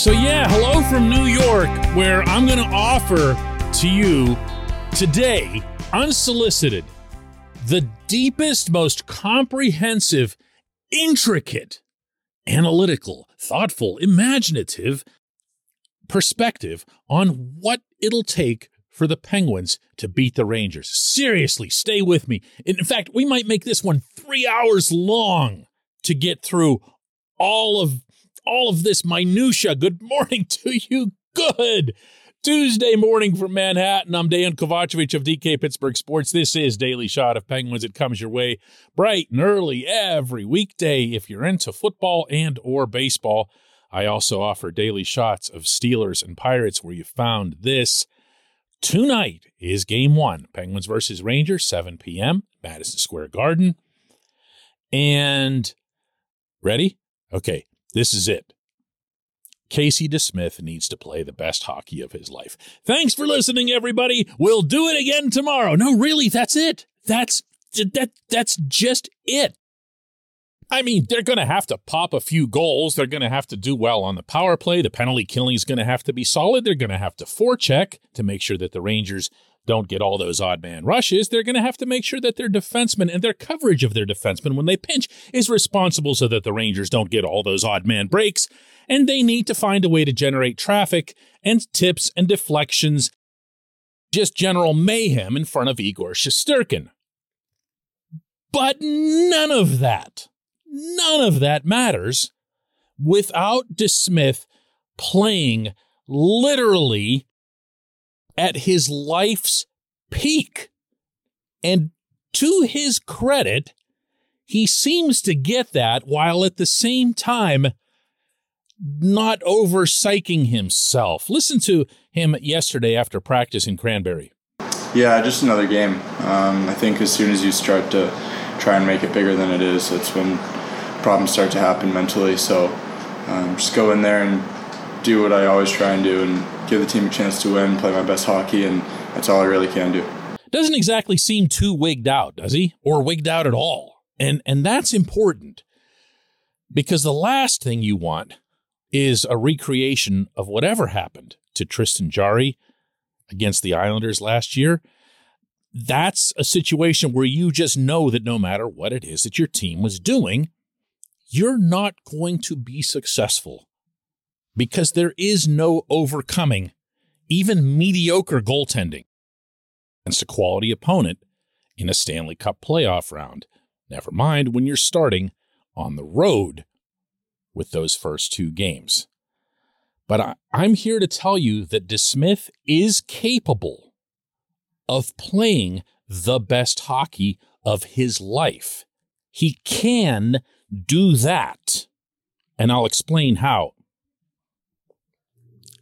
So, yeah, hello from New York, where I'm going to offer to you today, unsolicited, the deepest, most comprehensive, intricate, analytical, thoughtful, imaginative perspective on what it'll take for the Penguins to beat the Rangers. Seriously, stay with me. In fact, we might make this one three hours long to get through all of all of this minutia. Good morning to you. Good Tuesday morning from Manhattan. I'm Dan Kovacevic of DK Pittsburgh Sports. This is Daily Shot of Penguins. It comes your way bright and early every weekday if you're into football and or baseball. I also offer daily shots of Steelers and Pirates where you found this. Tonight is game one Penguins versus Rangers, 7 p.m., Madison Square Garden. And ready? Okay, this is it. Casey DeSmith needs to play the best hockey of his life. Thanks for listening, everybody. We'll do it again tomorrow. No, really, that's it. That's that that's just it. I mean, they're going to have to pop a few goals. They're going to have to do well on the power play. The penalty killing is going to have to be solid. They're going to have to forecheck to make sure that the Rangers don't get all those odd man rushes. They're going to have to make sure that their defensemen and their coverage of their defensemen when they pinch is responsible so that the Rangers don't get all those odd man breaks. And they need to find a way to generate traffic and tips and deflections, just general mayhem in front of Igor Shesterkin. But none of that None of that matters without DeSmith playing literally at his life's peak. And to his credit, he seems to get that while at the same time not over psyching himself. Listen to him yesterday after practice in Cranberry. Yeah, just another game. Um, I think as soon as you start to try and make it bigger than it is, that's when problems start to happen mentally. So um, just go in there and do what I always try and do and give the team a chance to win, play my best hockey, and that's all I really can do. Doesn't exactly seem too wigged out, does he? Or wigged out at all. And and that's important because the last thing you want is a recreation of whatever happened to Tristan Jarry against the Islanders last year. That's a situation where you just know that no matter what it is that your team was doing, you're not going to be successful because there is no overcoming even mediocre goaltending against a quality opponent in a Stanley Cup playoff round. Never mind when you're starting on the road with those first two games. But I, am here to tell you that DeSmith is capable of playing the best hockey of his life. He can do that. And I'll explain how.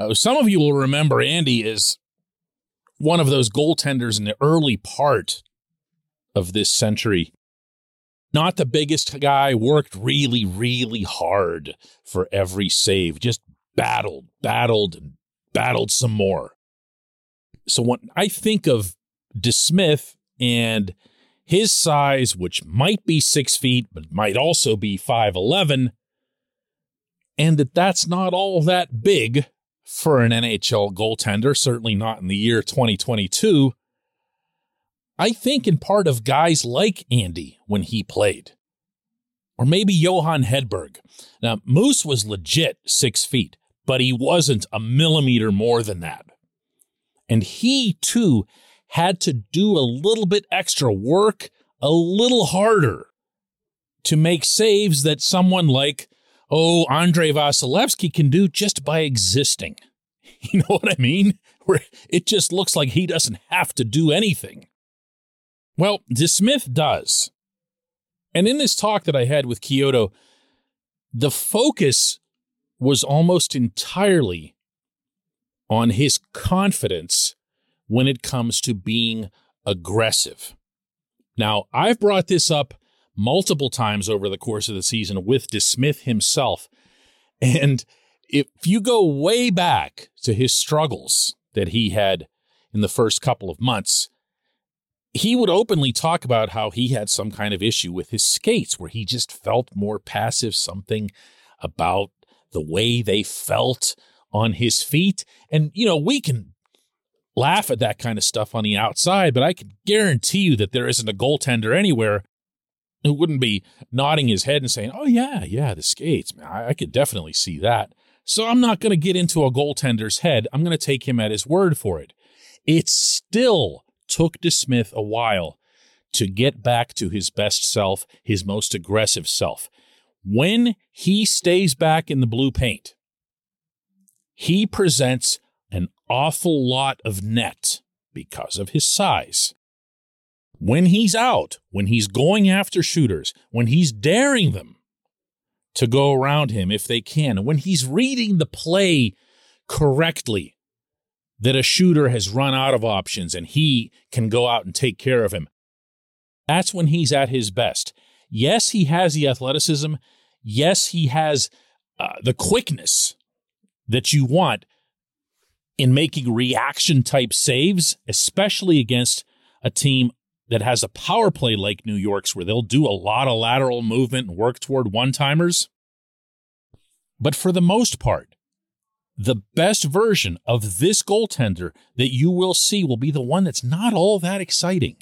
Uh, some of you will remember Andy is one of those goaltenders in the early part of this century not the biggest guy, worked really, really hard for every save, just battled, battled, and battled some more. So when I think of DeSmith and his size, which might be six feet, but might also be 5'11, and that that's not all that big for an NHL goaltender, certainly not in the year 2022. I think in part of guys like Andy when he played, or maybe Johan Hedberg. Now, Moose was legit six feet, but he wasn't a millimeter more than that. And he too had to do a little bit extra work, a little harder to make saves that someone like, oh, Andrei Vasilevskiy can do just by existing. You know what I mean? Where it just looks like he doesn't have to do anything. Well, DeSmith does. And in this talk that I had with Chiodo, the focus was almost entirely on his confidence when it comes to being aggressive. Now, I've brought this up multiple times over the course of the season with DeSmith himself. And if you go way back to his struggles that he had in the first couple of months, he would openly talk about how he had some kind of issue with his skates where he just felt more passive, something about the way they felt on his feet. And, you know, we can laugh at that kind of stuff on the outside, but I can guarantee you that there isn't a goaltender anywhere who wouldn't be nodding his head and saying, Oh, yeah, yeah, the skates, man, I, I could definitely see that. So I'm not going to get into a goaltender's head. I'm going to take him at his word for it. It still took DeSmith a while to get back to his best self, his most aggressive self. When he stays back in the blue paint, he presents an awful lot of net because of his size. When he's out, when he's going after shooters, when he's daring them to go around him if they can, when he's reading the play correctly, that a shooter has run out of options and he can go out and take care of him. That's when he's at his best. Yes, he has the athleticism. Yes, he has uh, the quickness that you want in making reaction type saves, especially against a team that has a power play like New York's, where they'll do a lot of lateral movement and work toward one timers. But for the most part, the best version of this goaltender that you will see will be the one that's not all that exciting.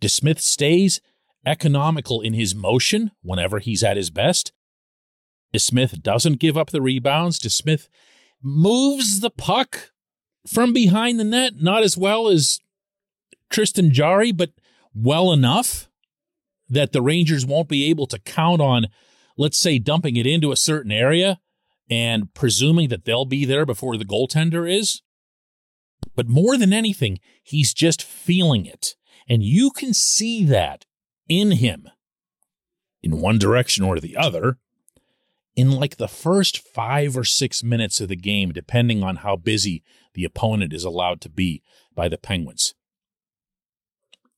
DeSmith stays economical in his motion whenever he's at his best. DeSmith doesn't give up the rebounds. DeSmith moves the puck from behind the net, not as well as Tristan Jarry, but well enough that the Rangers won't be able to count on, let's say, dumping it into a certain area and presuming that they'll be there before the goaltender is. But more than anything, he's just feeling it. And you can see that in him in one direction or the other in like the first five or six minutes of the game, depending on how busy the opponent is allowed to be by the Penguins.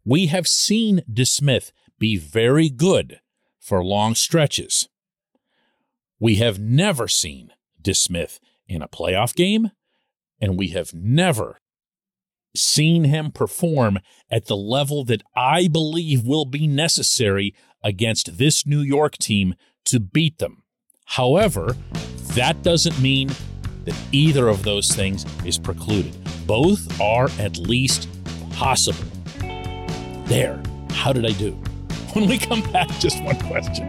We have seen DeSmith be very good for long stretches. We have never seen DeSmith in a playoff game, and we have never seen him perform at the level that I believe will be necessary against this New York team to beat them. However, that doesn't mean that either of those things is precluded. Both are at least possible. There. How did I do? When we come back, just one question.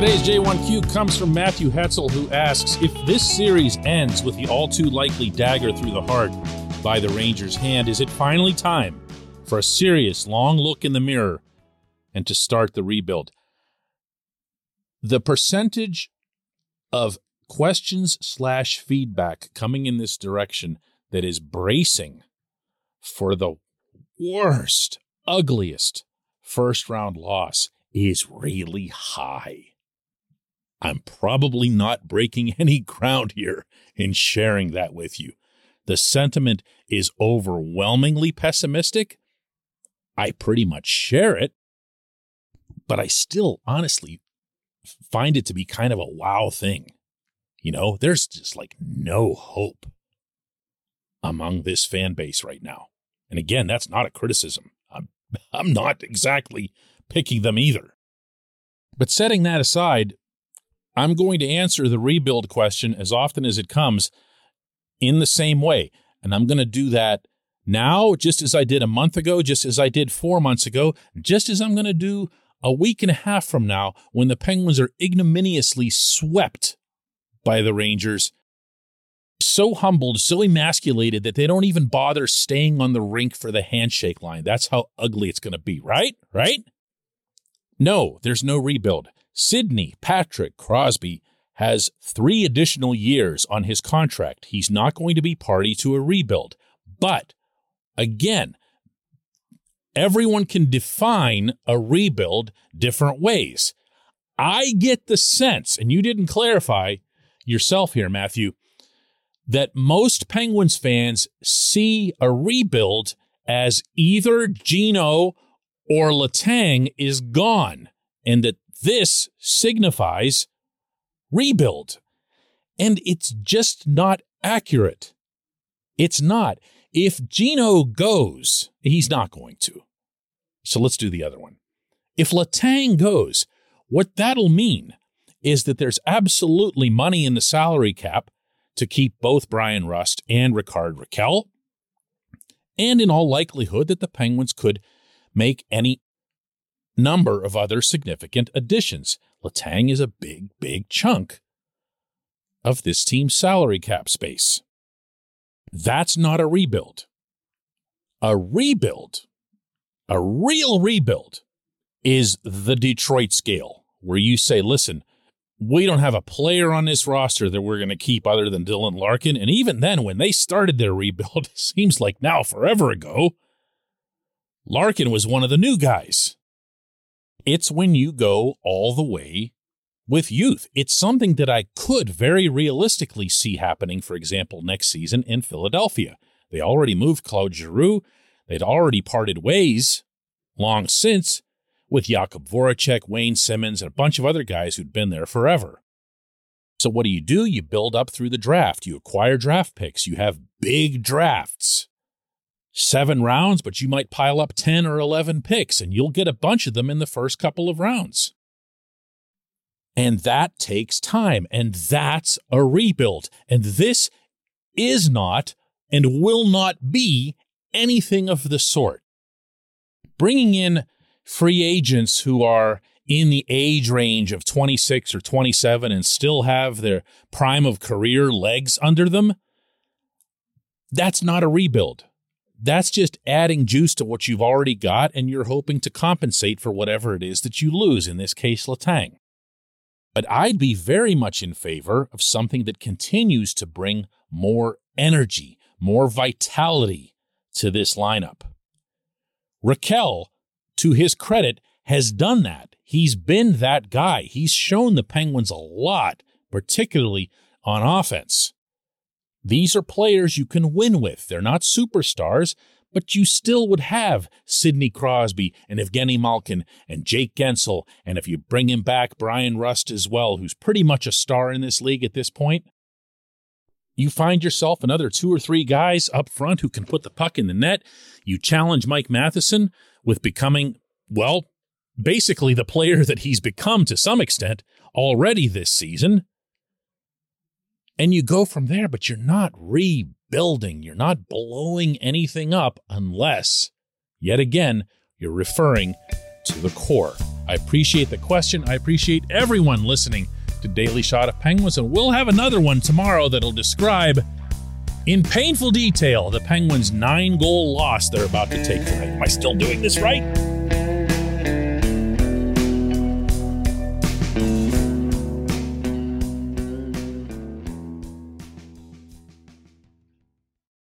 Today's J1Q comes from Matthew Hetzel, who asks If this series ends with the all too likely dagger through the heart by the Rangers' hand, is it finally time for a serious, long look in the mirror and to start the rebuild? The percentage of questions slash feedback coming in this direction that is bracing for the worst, ugliest first round loss is really high. I'm probably not breaking any ground here in sharing that with you. The sentiment is overwhelmingly pessimistic. I pretty much share it, but I still honestly find it to be kind of a wow thing. You know, there's just like no hope among this fan base right now. And again, that's not a criticism. I'm, I'm not exactly picking them either. But setting that aside, I'm going to answer the rebuild question as often as it comes in the same way. And I'm going to do that now, just as I did a month ago, just as I did four months ago, just as I'm going to do a week and a half from now when the Penguins are ignominiously swept by the Rangers. So humbled, so emasculated that they don't even bother staying on the rink for the handshake line. That's how ugly it's going to be, right? Right? No, there's no rebuild. Sidney Patrick Crosby has three additional years on his contract. He's not going to be party to a rebuild. But again, everyone can define a rebuild different ways. I get the sense, and you didn't clarify yourself here, Matthew, that most Penguins fans see a rebuild as either Gino or Letang is gone, and that this signifies rebuild. And it's just not accurate. It's not. If Gino goes, he's not going to. So let's do the other one. If Letang goes, what that'll mean is that there's absolutely money in the salary cap to keep both Bryan Rust and Rickard Rakell. And in all likelihood, that the Penguins could make any number of other significant additions. Letang is a big, big chunk of this team's salary cap space. That's not a rebuild. A rebuild, a real rebuild, is the Detroit scale, where you say, listen, we don't have a player on this roster that we're going to keep other than Dylan Larkin. And even then, when they started their rebuild, seems like now forever ago, Larkin was one of the new guys. It's when you go all the way with youth. It's something that I could very realistically see happening, for example, next season in Philadelphia. They already moved Claude Giroux. They'd already parted ways long since with Jakub Voracek, Wayne Simmonds, and a bunch of other guys who'd been there forever. So what do you do? You build up through the draft. You acquire draft picks. You have big drafts seven rounds, but you might pile up 10 or 11 picks, and you'll get a bunch of them in the first couple of rounds. And that takes time, and that's a rebuild. And this is not and will not be anything of the sort. Bringing in free agents who are in the age range of 26 or 27 and still have their prime of career legs under them, that's not a rebuild. That's just adding juice to what you've already got, and you're hoping to compensate for whatever it is that you lose, in this case, Letang. But I'd be very much in favor of something that continues to bring more energy, more vitality to this lineup. Rakell, to his credit, has done that. He's been that guy. He's shown the Penguins a lot, particularly on offense. These are players you can win with. They're not superstars, but you still would have Sidney Crosby and Evgeny Malkin and Jake Guentzel. And if you bring him back, Bryan Rust as well, who's pretty much a star in this league at this point, you find yourself another two or three guys up front who can put the puck in the net. You challenge Mike Matheson with becoming, well, basically the player that he's become to some extent already this season. And you go from there, but you're not rebuilding. You're not blowing anything up unless, yet again, you're referring to the core. I appreciate the question. I appreciate everyone listening to Daily Shot of Penguins, and we'll have another one tomorrow that'll describe in painful detail the Penguins' nine goal loss they're about to take tonight. Am I still doing this right?